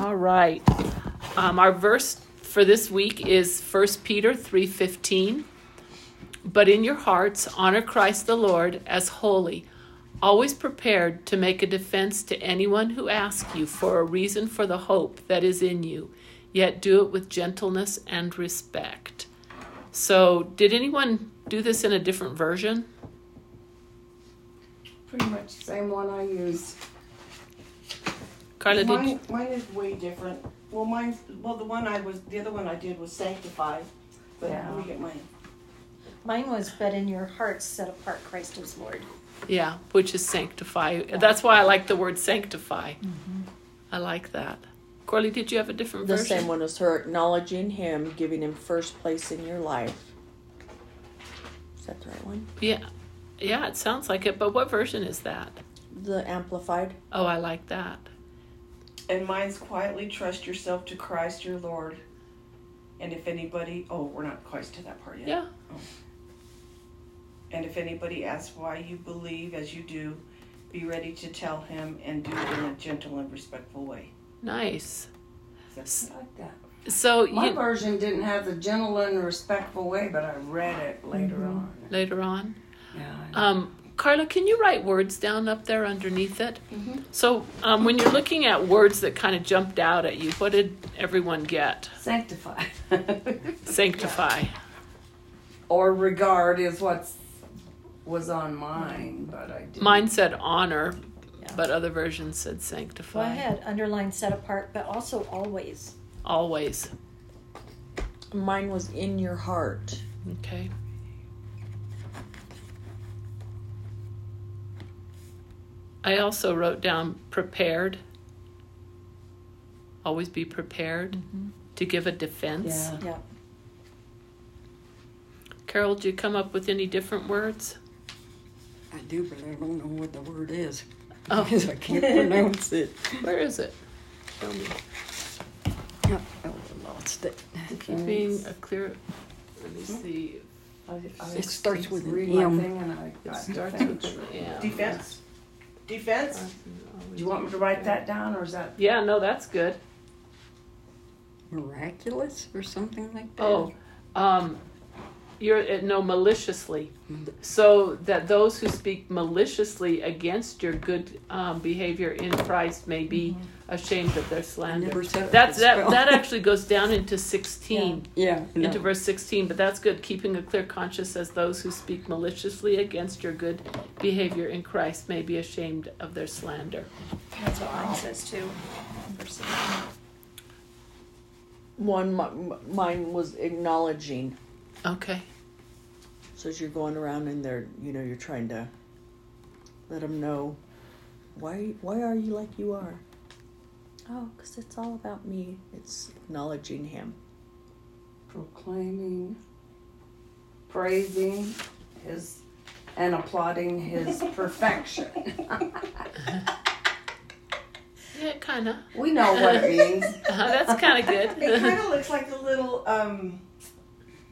All right. Um, our verse for this week is 1 Peter 3:15. But in your hearts honor Christ the Lord as holy, always prepared to make a defense to anyone who asks you for a reason for the hope that is in you, yet do it with gentleness and respect. So, did anyone do this in a different version? Pretty much the same one I use. Carla, did mine, you? mine is way different. Well, mine, well, the one I was, the other one I did was sanctified. But Yeah. let me get mine. Mine was, but in your hearts set apart Christ as Lord. Yeah, which is sanctify. That's why I like the word sanctify. Mm-hmm. I like that. Corley, did you have a different The version? The same one as her, acknowledging him, giving him first place in your life. Is that the right one? Yeah, yeah, it sounds like it. But what version is that? The amplified. Oh, I like that. And minds quietly trust yourself to Christ your Lord. And if anybody, oh, we're not quite to that part yet. Yeah. And if anybody asks why you believe as you do, be ready to tell him and do it in a gentle and respectful way. Nice. I like that. So My you version didn't have the gentle and respectful way, but I read it later Mm-hmm. on. later on, Yeah. um, Carla, can you write words down up there underneath it? So um, when you're looking at words that kind of jumped out at you, what did everyone get? Sanctify. Sanctify. or regard is what was on mine, but I didn't. Mine said honor, Yeah. but other versions said sanctify. Go ahead, underline set apart, but also always. Always. Mine was in your heart. Okay. I also wrote down prepared. Always be prepared mm-hmm. to give a defense. Yeah. Yeah. Carol, did you come up with any different words? I do, but I don't know what the word is. Oh. Because I can't pronounce it. Where is it? Show me. Oh, I lost it. Keeping a clear. Let me see. I, I It starts with an read my M. thing and I It got starts with an M. Defense. Defense. Do you want me to write that down or is that? Yeah, no, that's good. Miraculous or something like that? Oh, um, you're uh, no maliciously, so that those who speak maliciously against your good um, behavior in Christ may be ashamed of their slander. never That's that. spell. That actually goes down into sixteen, Yeah. no. into verse sixteen. But that's good. Keeping a clear conscience as those who speak maliciously against your good behavior in Christ may be ashamed of their slander. That's what mine says too. Verse One, mi- mine was acknowledging. Okay. So as you're going around and they're, you know, you're trying to let them know why, why are you like you are? Oh, because it's all about me. It's acknowledging him. proclaiming, praising his, and applauding his perfection. Yeah, kind of. we know what it means. Uh, that's kind of good. It kind of looks like a little um,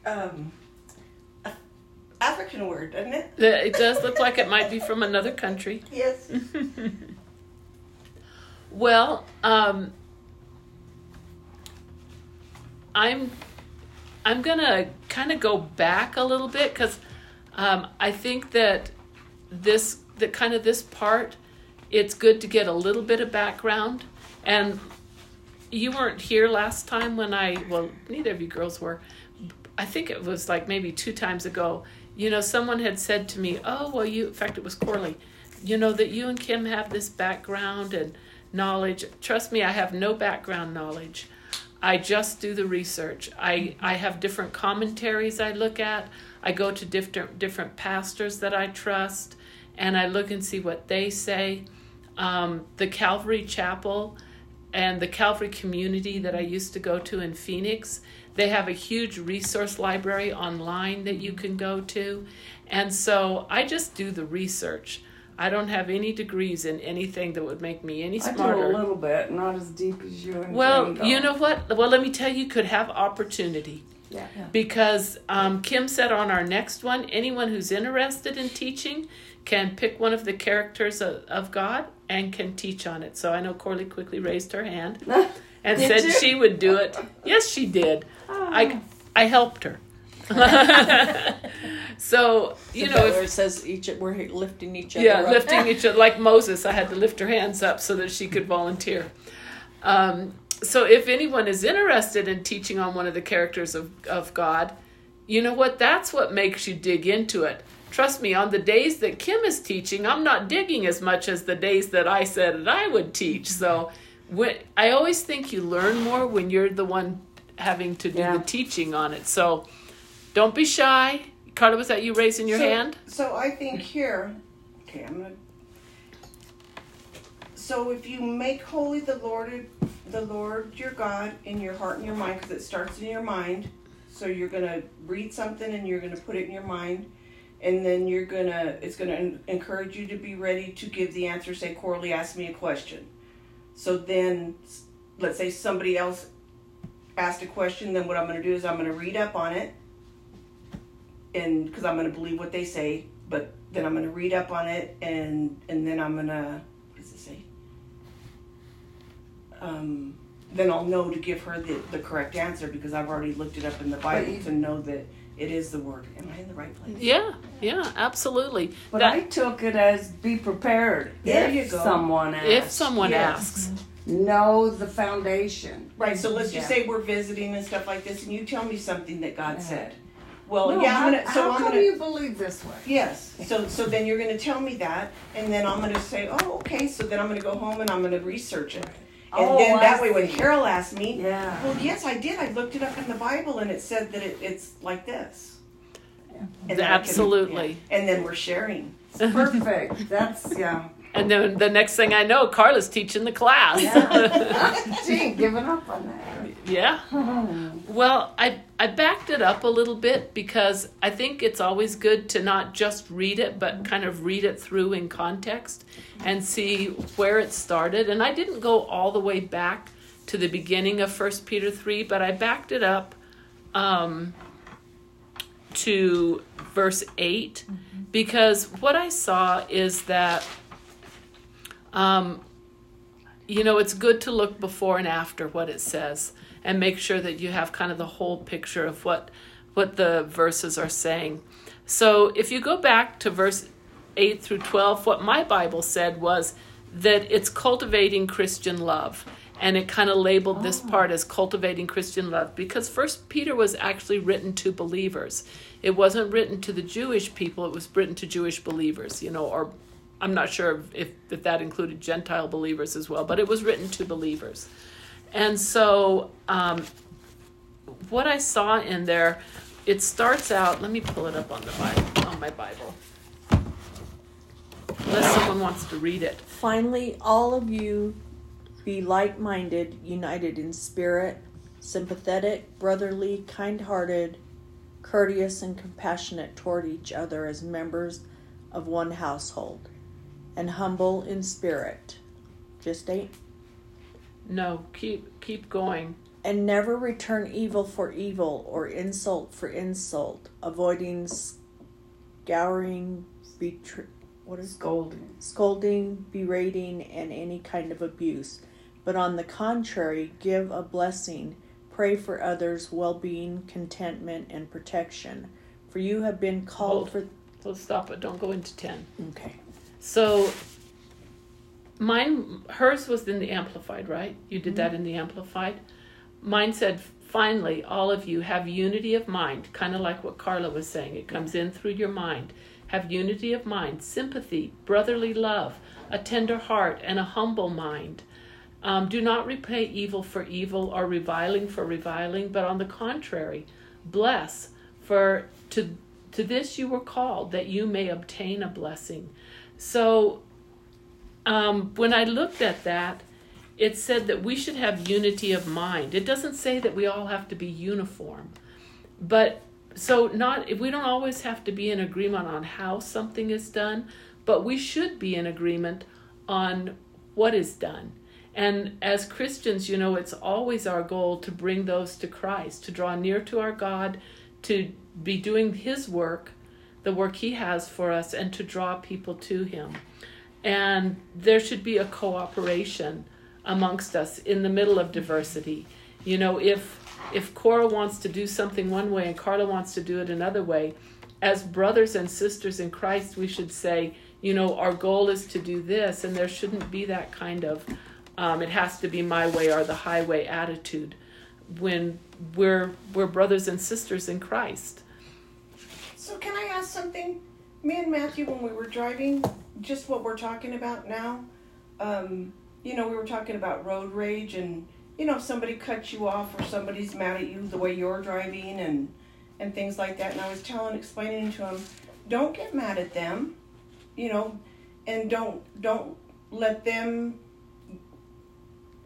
um, African word, doesn't it? it does look like it might be from another country. Yes. Well, um, I'm I'm gonna kind of go back a little bit because um, I think that this that kind of this part it's good to get a little bit of background and you weren't here last time when I well neither of you girls were I think it was like maybe two times ago you know someone had said to me oh well you in fact it was Corley you know that you and Kim have this background and knowledge. Trust me I have no background knowledge. I just do the research. I I have different commentaries I look at. I go to different different pastors that I trust and I look and see what they say. Um, the Calvary Chapel and the Calvary community that I used to go to in Phoenix. They have a huge resource library online that you can go to. And so I just do the research. I don't have any degrees in anything that would make me any smarter. I do a little bit, not as deep as you and Well, Jane you know what? Well, let me tell you, you could have opportunity. Yeah. Because um, Kim said on our next one, anyone who's interested in teaching can pick one of the characters of, of God and can teach on it. So I know Corley quickly raised her hand and said you? she would do it. Yes, she did. I I helped her. so you Is know if it says each we're lifting each other yeah up. lifting each other like moses i had to lift her hands up so that she could volunteer. Um, so if anyone is interested in teaching on one of the characters of, of god you know what? That's what makes you dig into it. Trust me on the days that kim is teaching i'm not digging as much as the days that i said that i would teach. So when, i always think you learn more when you're the one having to do Yeah. the teaching on it so don't be shy carla was that you raising your so, hand So I think here, okay, I'm gonna. So if you make holy the Lord, the Lord your God in your heart and your mind, because it starts in your mind. So you're gonna read something and you're gonna put it in your mind, and then you're gonna. It's gonna encourage you to be ready to give the answer. Say, Corley asked me a question. So then, let's say somebody else asked a question. Then what I'm gonna do is I'm gonna read up on it and because I'm going to believe what they say, but then I'm going to read up on it, and and then I'm going to what does it say? Um, then I'll know to give her the, the correct answer because I've already looked it up in the Bible you- to know that it is the word. Am I in the right place? Yeah, yeah, absolutely. But That- I took it as be prepared. There if you go. Someone asks. if someone Yes. asks, know the foundation. Right. So let's just Yeah. say we're visiting and stuff like this, and you tell me something that God said. Well, No, yeah, how, I'm gonna. So how I'm come gonna. you believe this way? Yes. So so then you're going to tell me that, and then I'm going to say, oh, okay. So then I'm going to go home and I'm going to research it, and Oh, then I that way when see. Carol asked me, Yeah. well, yes, I did. I looked it up in the Bible, and it said that it, it's like this. And then I can- Absolutely. yeah. And then we're sharing. Perfect. That's yeah. And then the next thing I know, Carla's teaching the class. she ain't giving up on that. yeah. Well, I I backed it up a little bit because I think it's always good to not just read it, but kind of read it through in context and see where it started. And I didn't go all the way back to the beginning of First Peter three, but I backed it up um, to verse 8 because what I saw is that um, you know it's good to look before and after what it says and make sure that you have kind of the whole picture of what what the verses are saying. So if you go back to verse 8 through 12 what my Bible said was that it's cultivating Christian love and it kind of labeled this part as cultivating Christian love because first Peter was actually written to believers. It wasn't written to the Jewish people, it was written to Jewish believers, you know, or I'm not sure if, if that included Gentile believers as well, but it was written to believers. And so, um, what I saw in there, it starts out. Let me pull it up on the Bible, on my Bible, unless someone wants to read it. Finally, all of you be like minded, united in spirit, sympathetic, brotherly, kind hearted, courteous, and compassionate toward each other as members of one household, and humble in spirit. Just eight. No, keep keep going. And never return evil for evil or insult for insult, avoiding scouring. What is Scolding. scolding, berating, and any kind of abuse, but on the contrary, give a blessing, pray for others' well being, contentment, and protection. For you have been called Hold. So stop it. Don't go into ten. Okay. So mine hers was in the amplified, right? You did that in the amplified. Mine said finally all of you have unity of mind, kind of like what Carla was saying. It comes in through your mind. Have unity of mind, sympathy, brotherly love, a tender heart, and a humble mind. Um, do not repay evil for evil or reviling for reviling, but on the contrary, bless. For to to this you were called, that you may obtain a blessing. So, um, when I looked at that, it said that we should have unity of mind. It doesn't say that we all have to be uniform, but so not if we don't always have to be in agreement on how something is done, but we should be in agreement on what is done. And as Christians, you know, it's always our goal to bring those to Christ, to draw near to our God, to be doing His work, the work He has for us and to draw people to Him. And there should be a cooperation amongst us in the middle of diversity. You know, if if Cora wants to do something one way and Carla wants to do it another way, as brothers and sisters in Christ, we should say, you know, our goal is to do this, and there shouldn't be that kind of um, it has to be my way or the highway attitude when we're we're brothers and sisters in Christ. So can I ask something? Me and Matthew, when we were driving, just what we're talking about now, um, you know, we were talking about road rage and you know, if somebody cuts you off or somebody's mad at you the way you're driving and and things like that. And I was telling, explaining to him, don't get mad at them, you know, and don't don't let them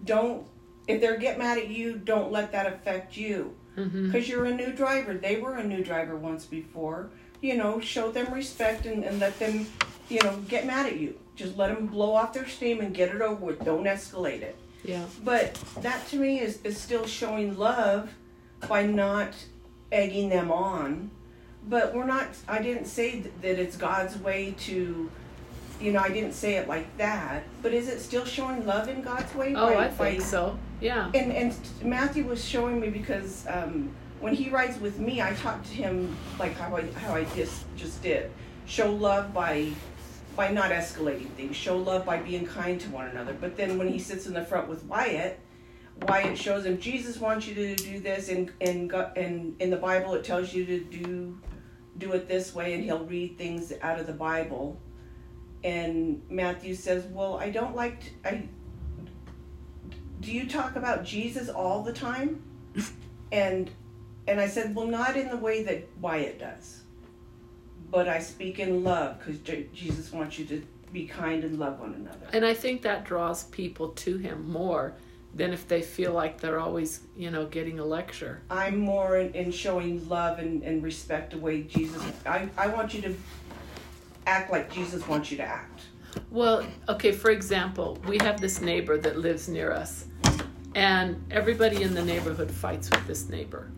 don't if they get mad at you, don't let that affect you Mm-hmm. because you're a new driver. They were a new driver once before. You know, show them respect and, and let them, you know, get mad at you. Just let them blow off their steam and get it over with. Don't escalate it. Yeah. But that to me is, is still showing love by not egging them on. But we're not, I didn't say that it's God's way to, you know, I didn't say it like that. But is it still showing love in God's way? Oh, by, I think by, so. Yeah. and and Matthew was showing me because um, when he rides with me, I talk to him like how I how I just just did. Show love by by not escalating things. Show love by being kind to one another. But then when he sits in the front with Wyatt, Wyatt shows him Jesus wants you to do this, and and and in the Bible it tells you to do do it this way, and he'll read things out of the Bible. And Matthew says, "Well, I don't like t- I do you talk about Jesus all the time? and and I said, well, not in the way that Wyatt does, but I speak in love because J- Jesus wants you to be kind and love one another. And I think that draws people to him more than if they feel like they're always, you know, getting a lecture. I'm more in, in showing love and, and respect the way Jesus. I, I want you to act like Jesus wants you to act. Well, okay, for example, we have this neighbor that lives near us, and everybody in the neighborhood fights with this neighbor.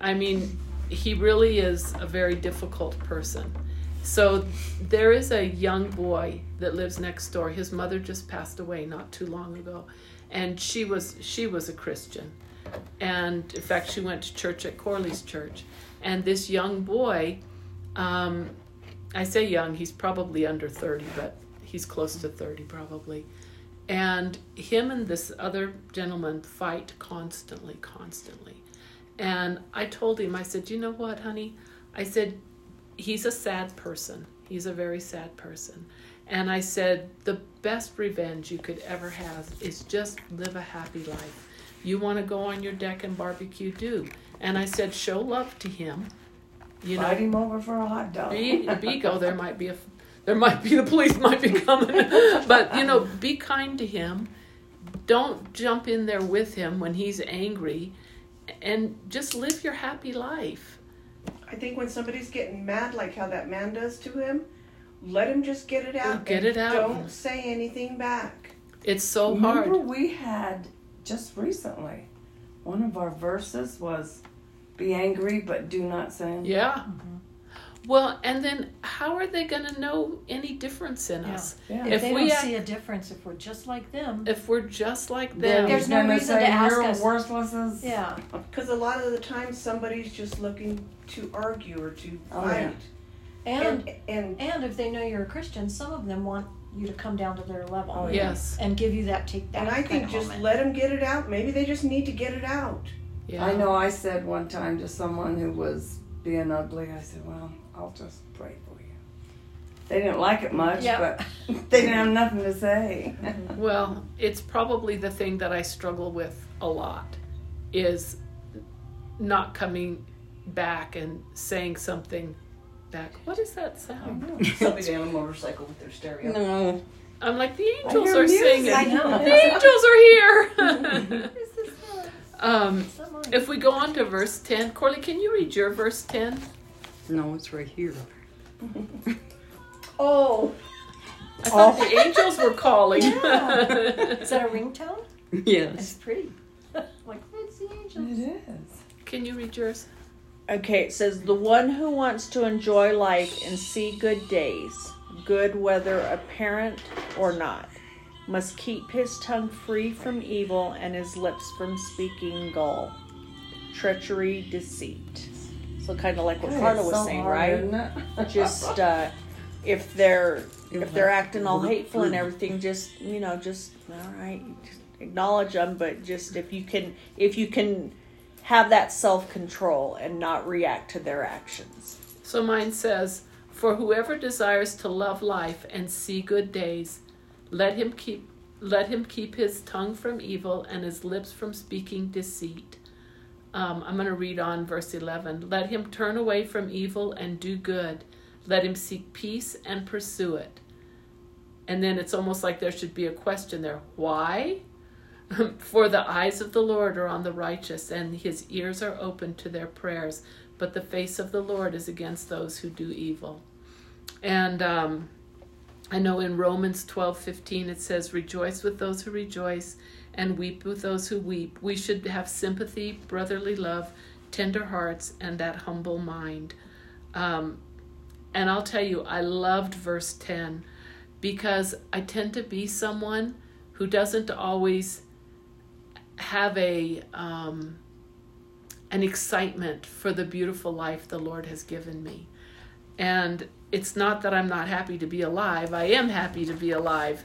I mean, he really is a very difficult person. So there is a young boy that lives next door. His mother just passed away not too long ago, and she was she was a Christian. And in fact, she went to church at Corley's church. And this young boy, um, I say young, he's probably under 30, but he's close to 30 probably. And him and this other gentleman fight constantly, constantly. And I told him, I said, you know what, honey? I said, he's a sad person. He's a very sad person. And I said, the best revenge you could ever have is just live a happy life. You want to go on your deck and barbecue, do. And I said, show love to him. You know, Invite him over for a hot dog. be, be go. There might be a, there might be the police might be coming, but you know, be kind to him. Don't jump in there with him when he's angry, and just live your happy life. I think when somebody's getting mad, like how that man does to him, let him just get it out. Get and it out. Don't say anything back. It's so Remember, hard. we had just recently one of our verses was, "Be angry, but do not sin." Yeah. Mm-hmm. Well, and then how are they going to know any difference in Yeah. us Yeah. If, If they we don't act- see a difference, if we're just like them, if we're just like Then them? There's no reason to ask us- worthless yeah. Because a lot of the time, somebody's just looking to argue or to Oh, fight. And and, and and if they know you're a Christian, some of them want you to come down to their level Oh, yes. and give you that take that. And I think just moment. let them get it out. Maybe they just need to get it out. Yeah. I know I said one time to someone who was being ugly, I said, Well, I'll just pray for you. They didn't like it much, Yeah. but they didn't have nothing to say. Well, it's probably the thing that I struggle with a lot is not coming back and saying something back. What is that sound? Somebody on a motorcycle with their stereo. No. I'm like, the angels are music. singing. I know. The angels are here. um, it's not mine. if we go on to verse 10, Corley, can you read your verse 10? No, it's right here. Oh, I thought oh. the angels were calling. Is that a ringtone? Yes. It's Yes. pretty. like it's the angels. It is. can you read yours? Okay, it says the one who wants to enjoy life and see good days, good whether apparent or not, must keep his tongue free from evil and his lips from speaking gall, treachery, deceit. So kind of like what Carla was so saying, hard, right? Just uh, if they're if they're acting all hateful and everything, just you know, just all right, just acknowledge them. But just if you can, if you can have that self control and not react to their actions. So mine says, For whoever desires to love life and see good days, let him keep let him keep his tongue from evil and his lips from speaking deceit. Um, I'm going to read on verse 11. Let him turn away from evil and do good. Let him seek peace and pursue it. And then it's almost like there should be a question there. Why? For the eyes of the Lord are on the righteous, and his ears are open to their prayers. But the face of the Lord is against those who do evil. And um, I know in Romans twelve fifteen it says, Rejoice with those who rejoice, and weep with those who weep. We should have sympathy, brotherly love, tender hearts, and that humble mind. Um, and I'll tell you, I loved verse 10 because I tend to be someone who doesn't always have a um, an excitement for the beautiful life the Lord has given me. And it's not that I'm not happy to be alive. I am happy to be alive,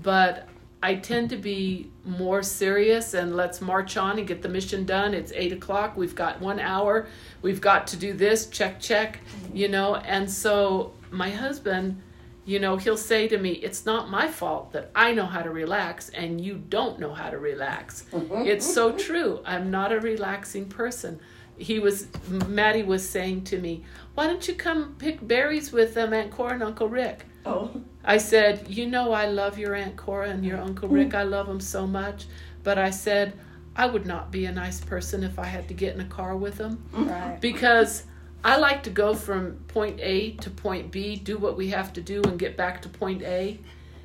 but I tend to be more serious and let's march on and get the mission done. It's eight o'clock. We've got one hour. We've got to do this. Check, check. You know. And so my husband, you know, he'll say to me, "It's not my fault that I know how to relax and you don't know how to relax." it's so true. I'm not a relaxing person. He was Maddie was saying to me, "Why don't you come pick berries with um, Aunt Cora and Uncle Rick?" Oh, I said, You know, I love your Aunt Cora and your Uncle Rick. I love them so much. But I said, I would not be a nice person if I had to get in a car with them Right. because I like to go from point A to point B, do what we have to do, and get back to point A.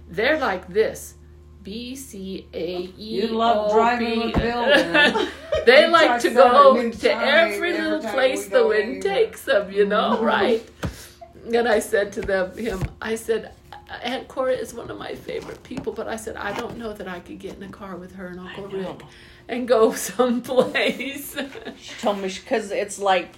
They're like this B, C, A, E. You love O, driving with Bill, they like to go to every every little place the wind takes them, you know, mm-hmm. right? And I said to them, him, I said, Aunt Cora is one of my favorite people, but I said I don't know that I could get in a car with her and Uncle Rick and go someplace. She told me because it's like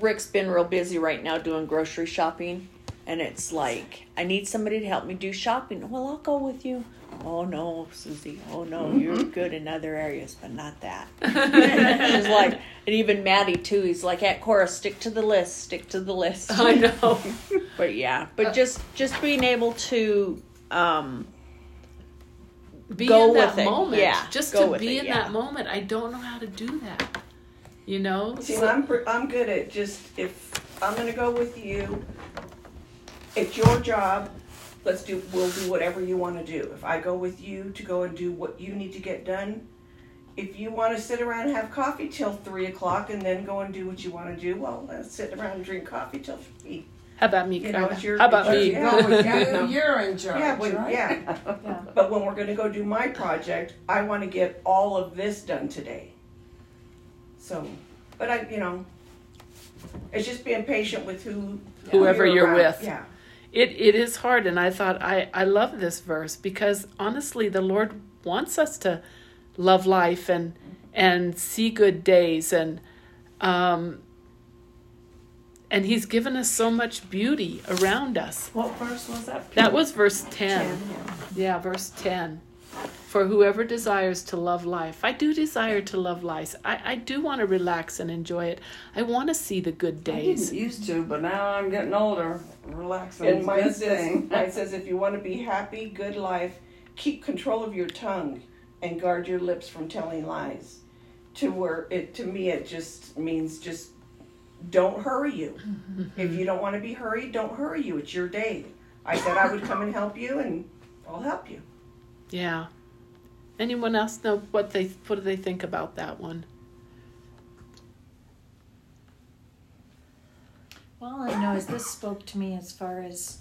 Rick's been real busy right now doing grocery shopping, and it's like I need somebody to help me do shopping. Well, I'll go with you. Oh no, Susie. Oh no, you're good in other areas, but not that. She's like, and even Maddie too. He's like, at Cora, stick to the list, stick to the list. I know. But yeah, but just just being able to um Be Go in that with it. moment. Yeah, Just go to be it, in yeah. that moment. I don't know how to do that. You know? see, So- I'm I'm good at just if I'm gonna go with you. It's your job. Let's do. We'll do whatever you want to do. If I go with you to go and do what you need to get done, if you want to sit around and have coffee till three o'clock and then go and do what you want to do, well, let's sit around and drink coffee till three. how about me, You know, Carla? it's your- How about me? your- Go with Yeah. you, you're in charge, Yeah, when, right? yeah. Yeah. But when we're gonna go do my project, I wanna get all of this done today. So, but I, you know, it's just being patient with who. Whoever who you're with. Yeah. It it is hard, and I thought I I love this verse because honestly, the Lord wants us to love life and and see good days and um and He's given us so much beauty around us. What verse was that? That was verse ten. Ten, Yeah, verse ten. For whoever desires to love life, I do desire to love life. I, I do want to relax and enjoy it. I want to see the good I days. didn't used to, but now I'm getting older. Relaxing And is a mine good says, thing. mine says, if you want to be happy, good life, keep control of your tongue and guard your lips from telling lies. To where it, to me, it just means just don't hurry you. Mm-hmm. If you don't want to be hurried, don't hurry you. It's your day. I said I would come and help you, and I'll help you. Yeah. Anyone else know what they what do they think about that one? Well, I know as this spoke to me as far as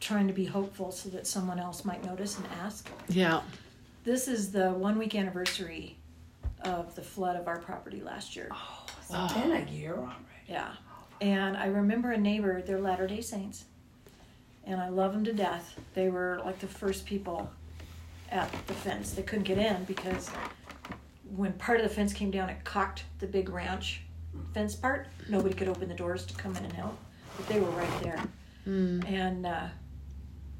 trying to be hopeful so that someone else might notice and ask. Yeah. This is the one week anniversary of the flood of our property last year. Oh. It's oh. been a year already. Yeah. And I remember a neighbor, they're Latter day Saints. And I love them to death. They were like the first people at the fence. They couldn't get in because when part of the fence came down, it cocked the big ranch fence part. Nobody could open the doors to come in and help. But they were right there. Mm. And uh,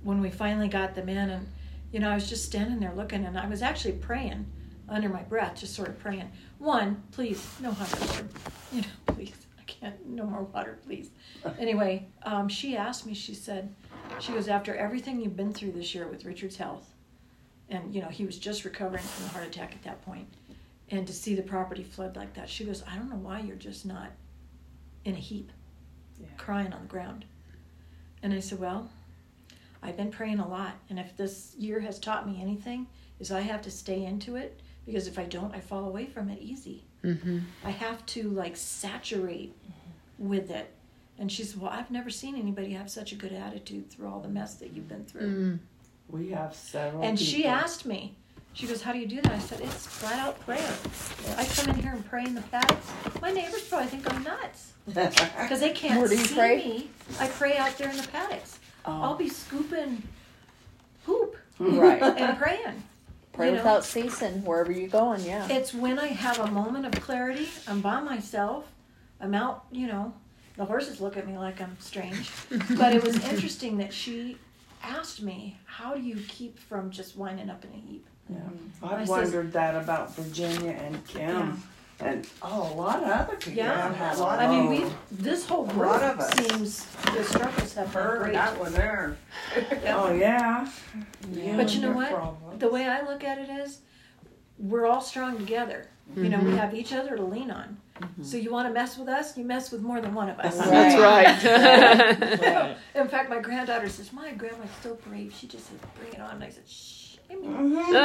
when we finally got them in, and you know, I was just standing there looking, and I was actually praying under my breath, just sort of praying. One, please, no hunger, Lord. You know, please, I can't, no more water, please. Anyway, um, she asked me. She said, she goes after everything you've been through this year with Richard's health, and you know, he was just recovering from a heart attack at that point, and to see the property flood like that, she goes, I don't know why you're just not in a heap, Yeah. crying on the ground. And I said, Well, I've been praying a lot. And if this year has taught me anything, is I have to stay into it because if I don't, I fall away from it easy. Mm-hmm. I have to like saturate with it. And she said, Well, I've never seen anybody have such a good attitude through all the mess that you've been through. Mm. We have several. And she asked me, she goes, How do you do that? I said, It's flat out prayer. I come in here and pray in the paddocks. My neighbors probably think I'm nuts because they can't Where do you see pray? me. I pray out there in the paddocks. Oh. I'll Oh, be scooping poop right. and praying. Pray you know? without ceasing wherever you're going. Yeah. It's when I have a moment of clarity. I'm by myself. I'm out, you know. The horses look at me like I'm strange. but it was interesting that she asked me, How do you keep from just winding up in a heap? Yeah. I I've says- wondered that about Virginia and Kim. And oh, a lot of other people. Yeah. have had lot I mean, we this whole group lot of us. seems the struggles have been Her, great. that one there. Oh yeah. yeah. But you know what? problems. The way I look at it is, we're all strong together. You know, we Mhm. have each other to lean on. So you want to mess with us, you mess with more than one of us. That's right. Right. In fact, my granddaughter says, "My grandma's so brave. She just said, bring it on." And I said, "Shh." give me mm-hmm.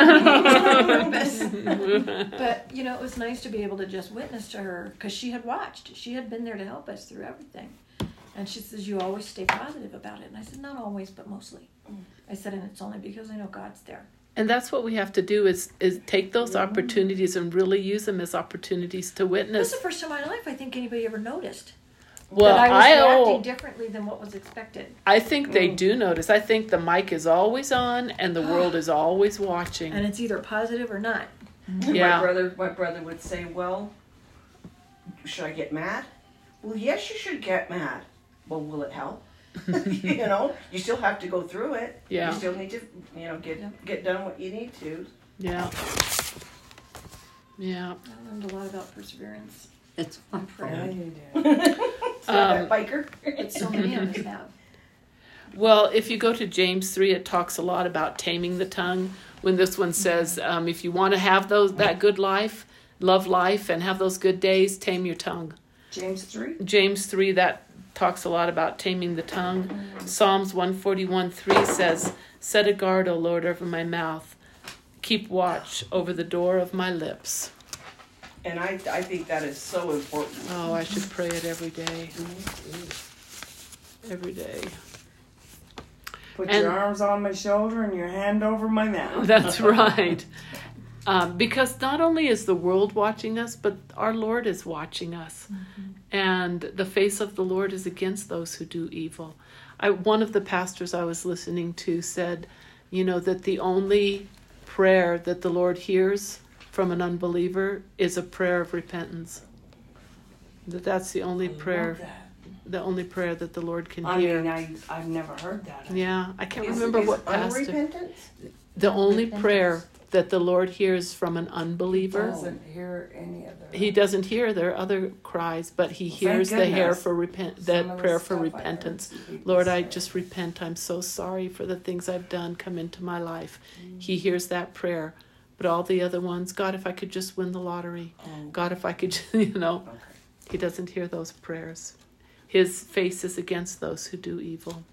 But you know, it was nice to be able to just witness to her because she had watched. She had been there to help us through everything. And she says, "You always stay positive about it." And I said, "Not always, but mostly." Mm. I said, "And it's only because I know God's there." And that's what we have to do is is take those mm-hmm. opportunities and really use them as opportunities to witness. This is the first time in my life I think anybody ever noticed Well, that I was I reacting oh, differently than what was expected. I think they mm. do notice. I think the mic is always on and the world is always watching. And it's either positive or not. Yeah. My brother, my brother would say, "Well, should I get mad?" Well, yes, you should get mad. Well, will it help? you know, you still have to go through it. Yeah. You still need to, you know, get Yeah. get done what you need to. Yeah. Yeah. I learned a lot about perseverance It's and Yeah, prayer. So Um, that biker. But so many of us have. Well, if you go to James three, it talks a lot about taming the tongue. When this one says, um, if you want to have those that good life, love life, and have those good days, tame your tongue. James three. James 3 that talks a lot about taming the tongue. Mm-hmm. Psalms 141 3 says, Set a guard, O Lord, over my mouth. Keep watch over the door of my lips. and I, I think that is so important. Oh, I should pray it every day. Mm-hmm. Every day. Put And- your arms on my shoulder and your hand over my mouth. That's right. Um, because not only is the world watching us, but our Lord is watching us. And the face of the Lord is against those who do evil. I, one of the pastors I was listening to said, you know, that the only prayer that the Lord hears from an unbeliever is a prayer of repentance. That that's the only I prayer, that. the only prayer that the Lord can I hear. mean, I I've never heard that. yeah, I can't Is- remember is what pastor. unrepentance? The only Repentance. prayer that the Lord hears from an He unbeliever, doesn't hear any other. he doesn't hear their other cries, but he hears the hair for repent, that prayer for stuff I repentance. Lord, I just repent. I'm so sorry for the things I've done come into my life. Mm. He hears that prayer. But all the other ones, God, if I could just win the lottery. Oh, God, if I could, just, you know, okay. he doesn't hear those prayers. His face is against those who do evil.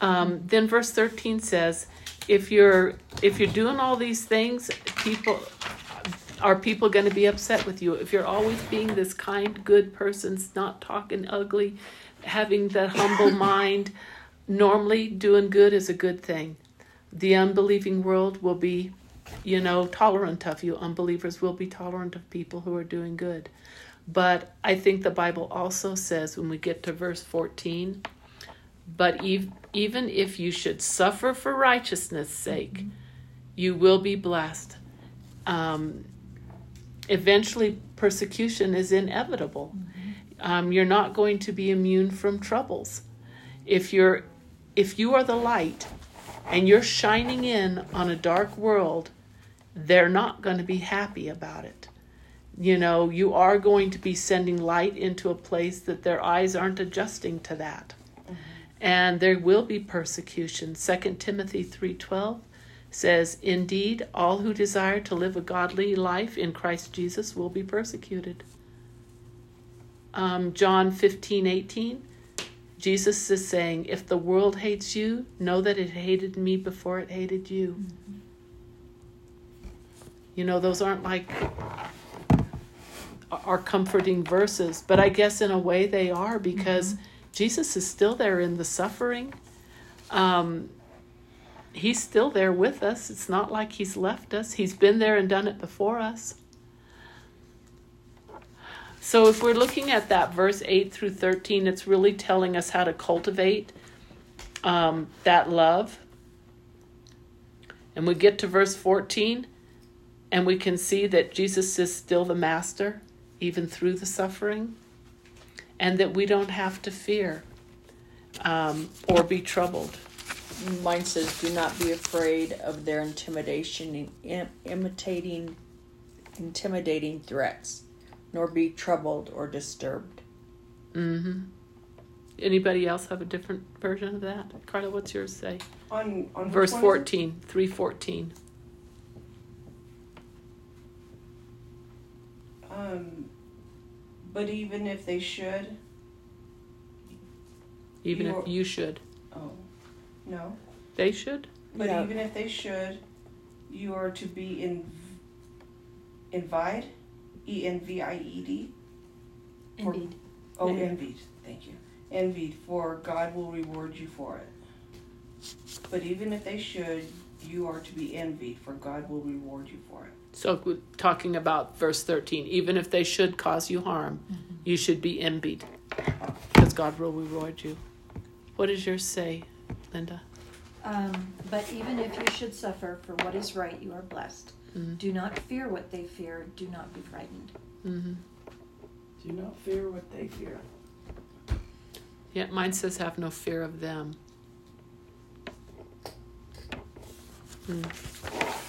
Um, then verse 13 says, if you're if you're doing all these things, people are people going to be upset with you. If you're always being this kind, good person, not talking ugly, having that humble mind, normally doing good is a good thing. The unbelieving world will be you know, tolerant of you. Unbelievers will be tolerant of people who are doing good. But I think the Bible also says when we get to verse 14, but ev- even if you should suffer for righteousness' sake, you will be blessed. Um, eventually, persecution is inevitable. Um, you're not going to be immune from troubles. If you're, if you are the light, and you're shining in on a dark world, they're not going to be happy about it. You know, you are going to be sending light into a place that their eyes aren't adjusting to that. And there will be persecution. 2 Timothy 3:12 says, "Indeed, all who desire to live a godly life in Christ Jesus will be persecuted." Um, John 15:18 Jesus is saying, if the world hates you, know that it hated me before it hated you. Mm-hmm. You know, those aren't like are comforting verses, but I guess in a way they are because mm-hmm. Jesus is still there in the suffering. Um, he's still there with us. It's not like he's left us, he's been there and done it before us. So if we're looking at that verse 8 through 13, it's really telling us how to cultivate um, that love. And we get to verse 14, and we can see that Jesus is still the master, even through the suffering, and that we don't have to fear um, or be troubled. Mine says, "Do not be afraid of their intimidation, imitating, intimidating threats." nor be troubled or disturbed. Mm-hmm. Anybody else have a different version of that? Carla, what's yours say? On, on verse 14, 314. Um, but even if they should. Even if you should. Oh, no. They should? But yeah. even if they should, you are to be in, invite E N V I E D. Envied. Oh, yeah. envied. Thank you. Envied, for God will reward you for it. But even if they should, you are to be envied, for God will reward you for it. So, talking about verse 13, even if they should cause you harm, mm-hmm. you should be envied, because God will reward you. What does yours say, Linda? Um, but even if you should suffer for what is right, you are blessed. Mm-hmm. Do not fear what they fear. Do not be frightened. Mm-hmm. Do not fear what they fear. Yeah, mine says have no fear of them. Mm.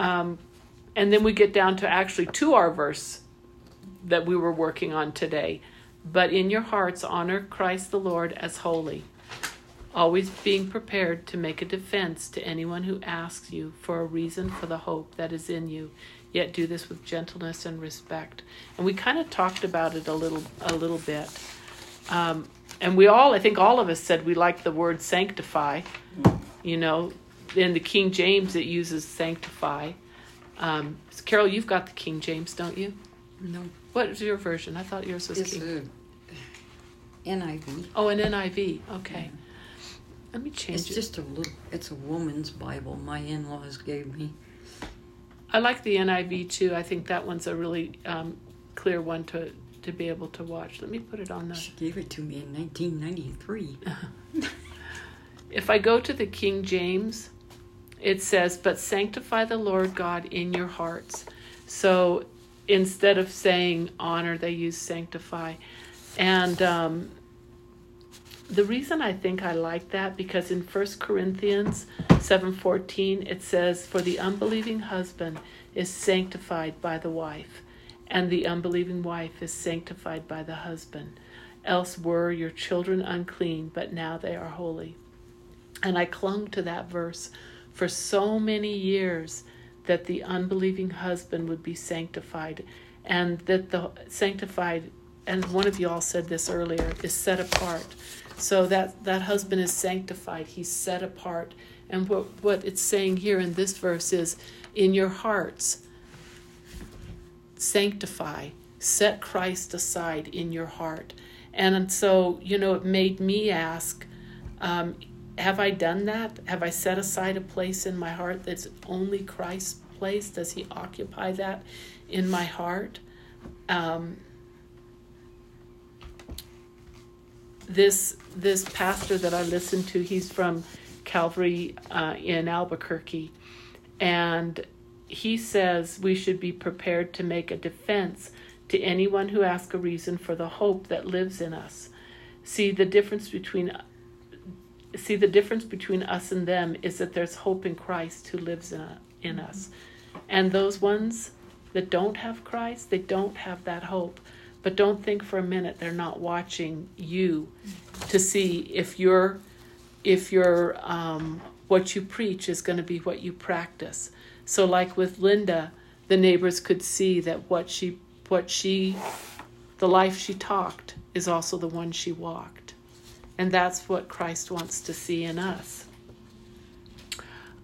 Um, and then we get down to actually to our verse that we were working on today. But in your hearts, honor Christ the Lord as holy always being prepared to make a defense to anyone who asks you for a reason for the hope that is in you. Yet do this with gentleness and respect. And we kind of talked about it a little a little bit. Um, and we all i think all of us said we like the word sanctify you know in the king james it uses sanctify um, carol you've got the king james don't you no what is your version i thought yours was it's king a niv oh an niv okay let me change it's it. just a little. It's a woman's Bible. My in-laws gave me. I like the NIV too. I think that one's a really um, clear one to to be able to watch. Let me put it on the. She gave it to me in 1993. if I go to the King James, it says, "But sanctify the Lord God in your hearts." So instead of saying honor, they use sanctify, and um, the reason I think I like that because in 1 Corinthians 7:14 it says for the unbelieving husband is sanctified by the wife and the unbelieving wife is sanctified by the husband. Else were your children unclean but now they are holy. And I clung to that verse for so many years that the unbelieving husband would be sanctified and that the sanctified and one of you all said this earlier is set apart so that, that husband is sanctified, he's set apart. And what, what it's saying here in this verse is in your hearts, sanctify, set Christ aside in your heart. And so, you know, it made me ask um, have I done that? Have I set aside a place in my heart that's only Christ's place? Does He occupy that in my heart? Um, this this pastor that I listened to, he's from Calvary uh, in Albuquerque, and he says we should be prepared to make a defense to anyone who asks a reason for the hope that lives in us. See the difference between see the difference between us and them is that there's hope in Christ who lives in, in us. And those ones that don't have Christ, they don't have that hope. But don't think for a minute they're not watching you to see if you're if your um, what you preach is going to be what you practice. So, like with Linda, the neighbors could see that what she what she the life she talked is also the one she walked, and that's what Christ wants to see in us.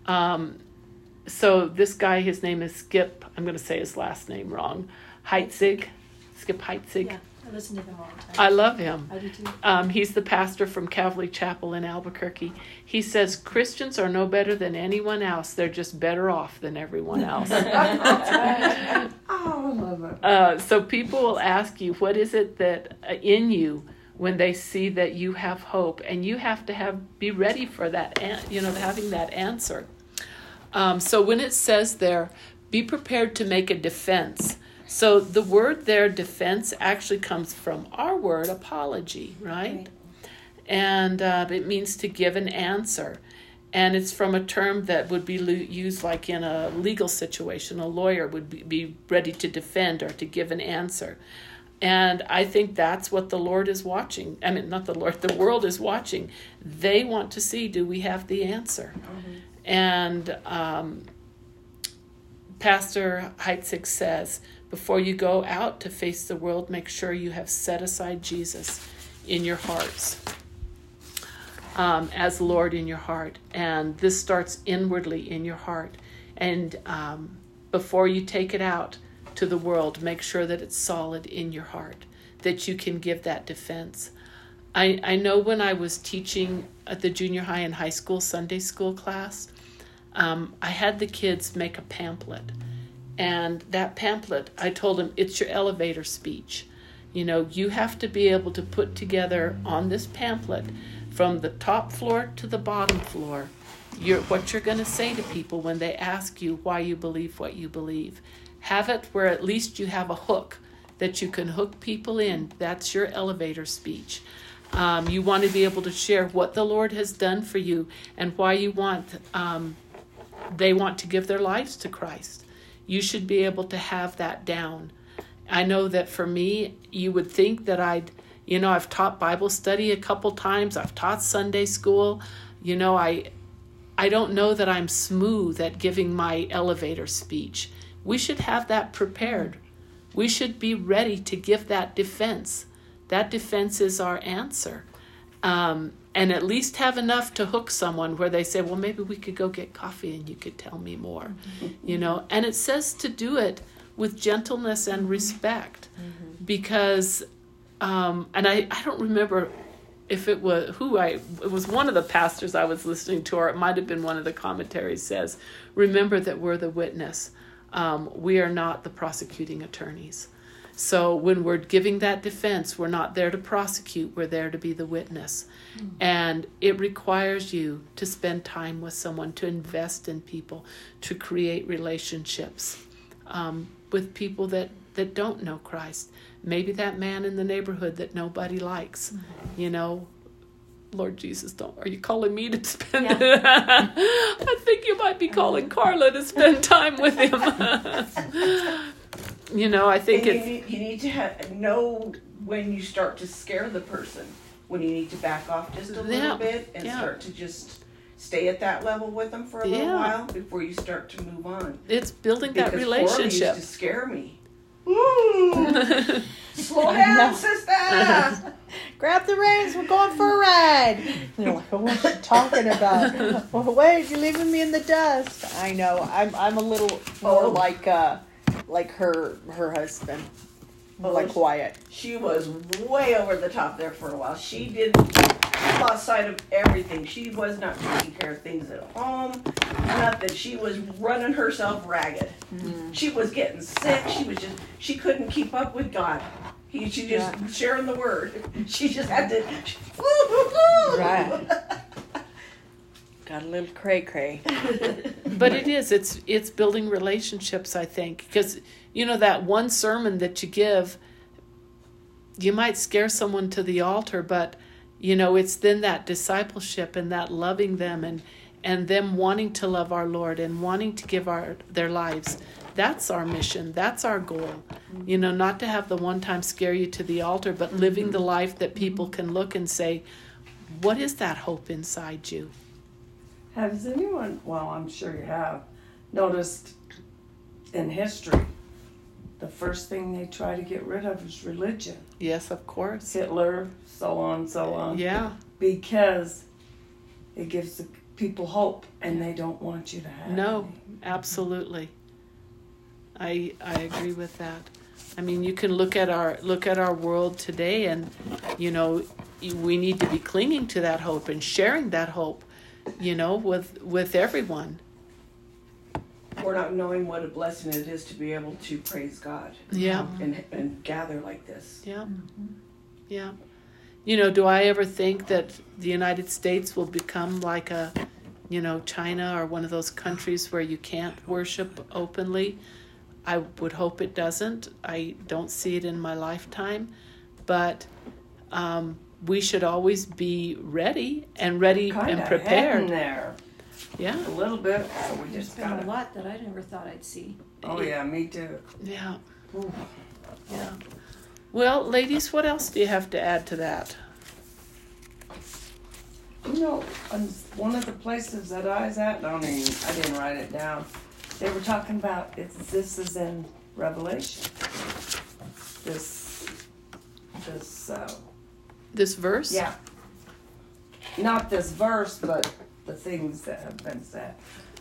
Um, so this guy, his name is Skip. I'm going to say his last name wrong. Heitzig, Skip Heitzig. Yeah, I listen to them all the time. I love him. I do too. Um, he's the pastor from Calvary Chapel in Albuquerque. He says Christians are no better than anyone else. They're just better off than everyone else. Oh, I love it. uh, so people will ask you, what is it that uh, in you when they see that you have hope, and you have to have be ready for that. You know, having that answer. Um, so when it says there, be prepared to make a defense. So the word there, defense, actually comes from our word, apology, right? Right. And uh, it means to give an answer. And it's from a term that would be used like in a legal situation. A lawyer would be ready to defend or to give an answer. And I think that's what the Lord is watching. I mean, not the Lord, the world is watching. They want to see do we have the answer? And um, Pastor Heitzig says, before you go out to face the world, make sure you have set aside Jesus in your hearts um, as Lord in your heart. And this starts inwardly in your heart. And um, before you take it out to the world, make sure that it's solid in your heart, that you can give that defense. I, I know when I was teaching at the junior high and high school Sunday school class, um, I had the kids make a pamphlet. And that pamphlet, I told them, it's your elevator speech. You know, you have to be able to put together on this pamphlet from the top floor to the bottom floor your, what you're going to say to people when they ask you why you believe what you believe. Have it where at least you have a hook that you can hook people in. That's your elevator speech. Um, you want to be able to share what the Lord has done for you and why you want um, they want to give their lives to Christ. You should be able to have that down. I know that for me, you would think that I'd, you know, I've taught Bible study a couple times. I've taught Sunday school. You know, I, I don't know that I'm smooth at giving my elevator speech. We should have that prepared. We should be ready to give that defense. That defense is our answer. Um, and at least have enough to hook someone where they say, well, maybe we could go get coffee and you could tell me more. You know, and it says to do it with gentleness and respect because, um, and I, I don't remember if it was who I it was one of the pastors I was listening to, or it might have been one of the commentaries says, remember that we're the witness. Um, we are not the prosecuting attorneys. So when we're giving that defense, we're not there to prosecute, we're there to be the witness. And it requires you to spend time with someone, to invest in people, to create relationships um, with people that, that don't know Christ. Maybe that man in the neighborhood that nobody likes, you know. Lord Jesus, don't. Are you calling me to spend? I think you might be calling Carla to spend time with him. you know, I think And you it's need, you need to have, know when you start to scare the person, when you need to back off just a Yeah, little bit and yeah. start to just stay at that level with them for a little Yeah. while before you start to move on. it's building that Because Corey relationship. used to scare me. Ooh, slow down, sister. Grab the reins. We're going for a ride. And you're like, what are you talking about? well, wait, you're leaving me in the dust. I know. I'm. I'm a little more Oh. like uh, like her her husband, more Oh, like quiet. She was way over the top there for a while. She didn't lost sight of everything. She was not taking care of things at home. Nothing. She was running herself ragged. Mm-hmm. She was getting sick. She was just she couldn't keep up with God. He, she just sharing the word. She just had to. Right. Got a little cray cray. but it is it's it's building relationships i think because you know that one sermon that you give you might scare someone to the altar but you know it's then that discipleship and that loving them and and them wanting to love our lord and wanting to give our their lives. That's our mission. That's our goal. You know not to have the one time scare you to the altar but living the life that people can look and say what is that hope inside you? Has anyone, well, I'm sure you have, noticed in history, the first thing they try to get rid of is religion. yes of course. Hitler, so on, so on. yeah Because it gives the people hope and they don't want you to have No, any. absolutely. I I agree with that. I mean, you can look at our look at our world today, and you know, we need to be clinging to that hope and sharing that hope, you know, with with everyone. We're not knowing what a blessing it is to be able to praise God Yeah, and and gather like this. yeah, mm-hmm. yeah. You know, do I ever think that the United States will become like a, you know, China or one of those countries where you can't worship openly? I would hope it doesn't. I don't see it in my lifetime, but um, we should always be ready and ready Kind and of heading prepared. there Yeah, a little bit, so we There's just been a gotta. lot that I never thought I'd see. Oh yeah, me too. yeah, yeah. Well, ladies, what else do you have to add to that? You know, one of the places that I was at, I don't even, I didn't write it down. They were talking about it's. This is in Revelation. This, this. Uh, This verse? yeah. Not this verse, but the things that have been said.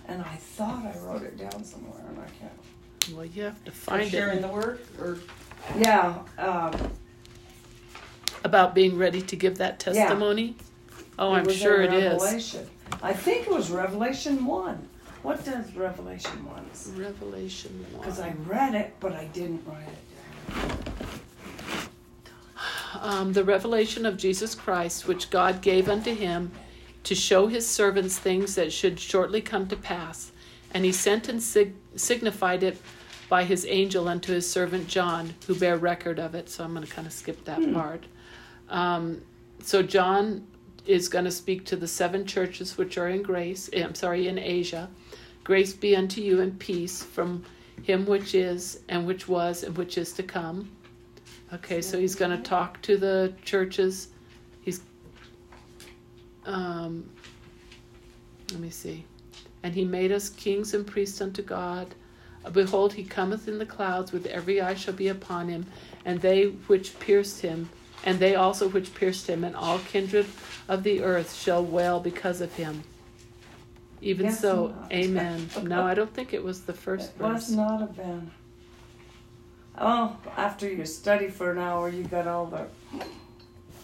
And I thought I wrote it down somewhere, and I can't. Well, you have to For find sharing it the word or Yeah. Um, about being ready to give that testimony? Yeah. Oh, it I'm sure it is. I think it was Revelation one. What does Revelation one say? Revelation Because I read it, but I didn't write it down. um, the revelation of Jesus Christ, which God gave unto him to show his servants things that should shortly come to pass. And he sent and sig- signified it by his angel unto his servant John, who bear record of it. So I'm going to kind of skip that part. Um, so John is going to speak to the seven churches which are in grace. eh, I'm sorry, in Asia. Grace be unto you and peace from him which is and which was and which is to come. Okay, so he's going to talk to the churches. He's, um, let me see. And he made us kings and priests unto God. Behold, he cometh in the clouds, with every eye shall be upon him, and they which pierced him, and they also which pierced him, and all kindred of the earth shall wail because of him. Even Guess so, not. amen. No, I don't think it was the first It was verse. not a Ben. Oh, after you study for an hour, you got all the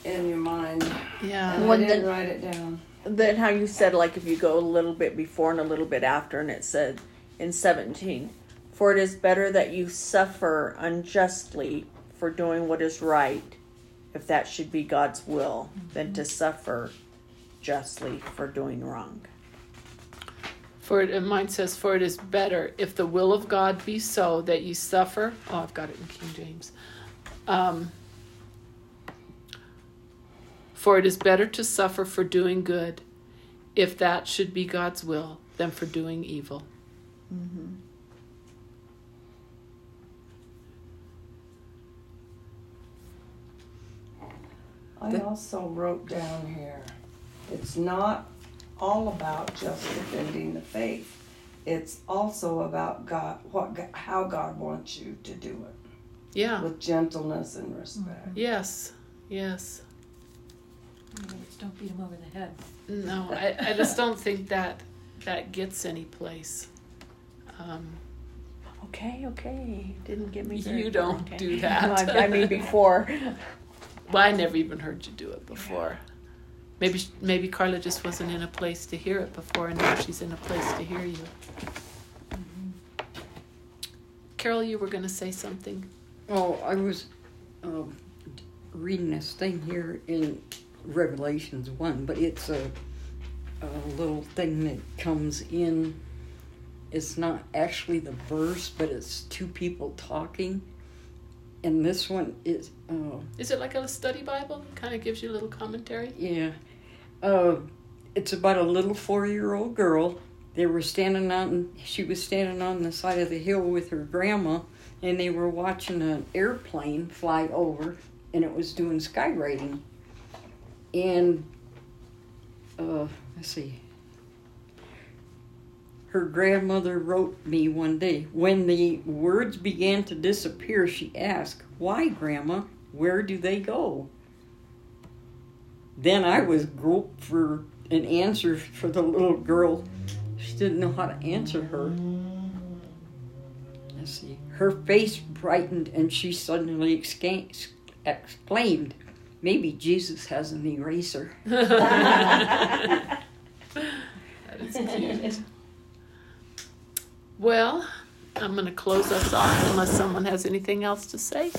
in your mind. Yeah. And I didn't the- write it down. Then how you said like if you go a little bit before and a little bit after, and it said in seventeen, for it is better that you suffer unjustly for doing what is right, if that should be God's will, than to suffer justly for doing wrong. For it, and mine says, For it is better if the will of God be so that ye suffer. Oh, I've got it in King James. Um, for it is better to suffer for doing good, if that should be God's will, than for doing evil. I also wrote down here. It's not all about just defending the faith. It's also about God, what, how God wants you to do it Yeah. with gentleness and respect. Yes. Yes. Don't beat him over the head. No, I, I just don't think that that gets any place. Um, Okay, okay, didn't get me. You don't okay. do that. No, I, I mean before. well, I never even heard you do it before. maybe maybe Carla just wasn't in a place to hear it before, and now she's in a place to hear you. Carol, you were going to say something. Oh, I was um, reading this thing here in Revelations 1, but it's a, a little thing that comes in. It's not actually the verse, but it's two people talking. And this one is, uh, Is it like a study Bible? Kind of gives you a little commentary. yeah, uh, it's about a little four year old girl. They were standing on, she was standing on the side of the hill with her grandma, and they were watching an airplane fly over, and it was doing skywriting. And, uh, let's see. Her grandmother wrote me one day. When the words began to disappear, she asked, Why, Grandma? Where do they go? Then I was groped for an answer for the little girl. She didn't know how to answer her. Let's see. Her face brightened and she suddenly exclaimed, Maybe Jesus has an eraser. That is cute. Well, I'm going to close us off unless someone has anything else to say.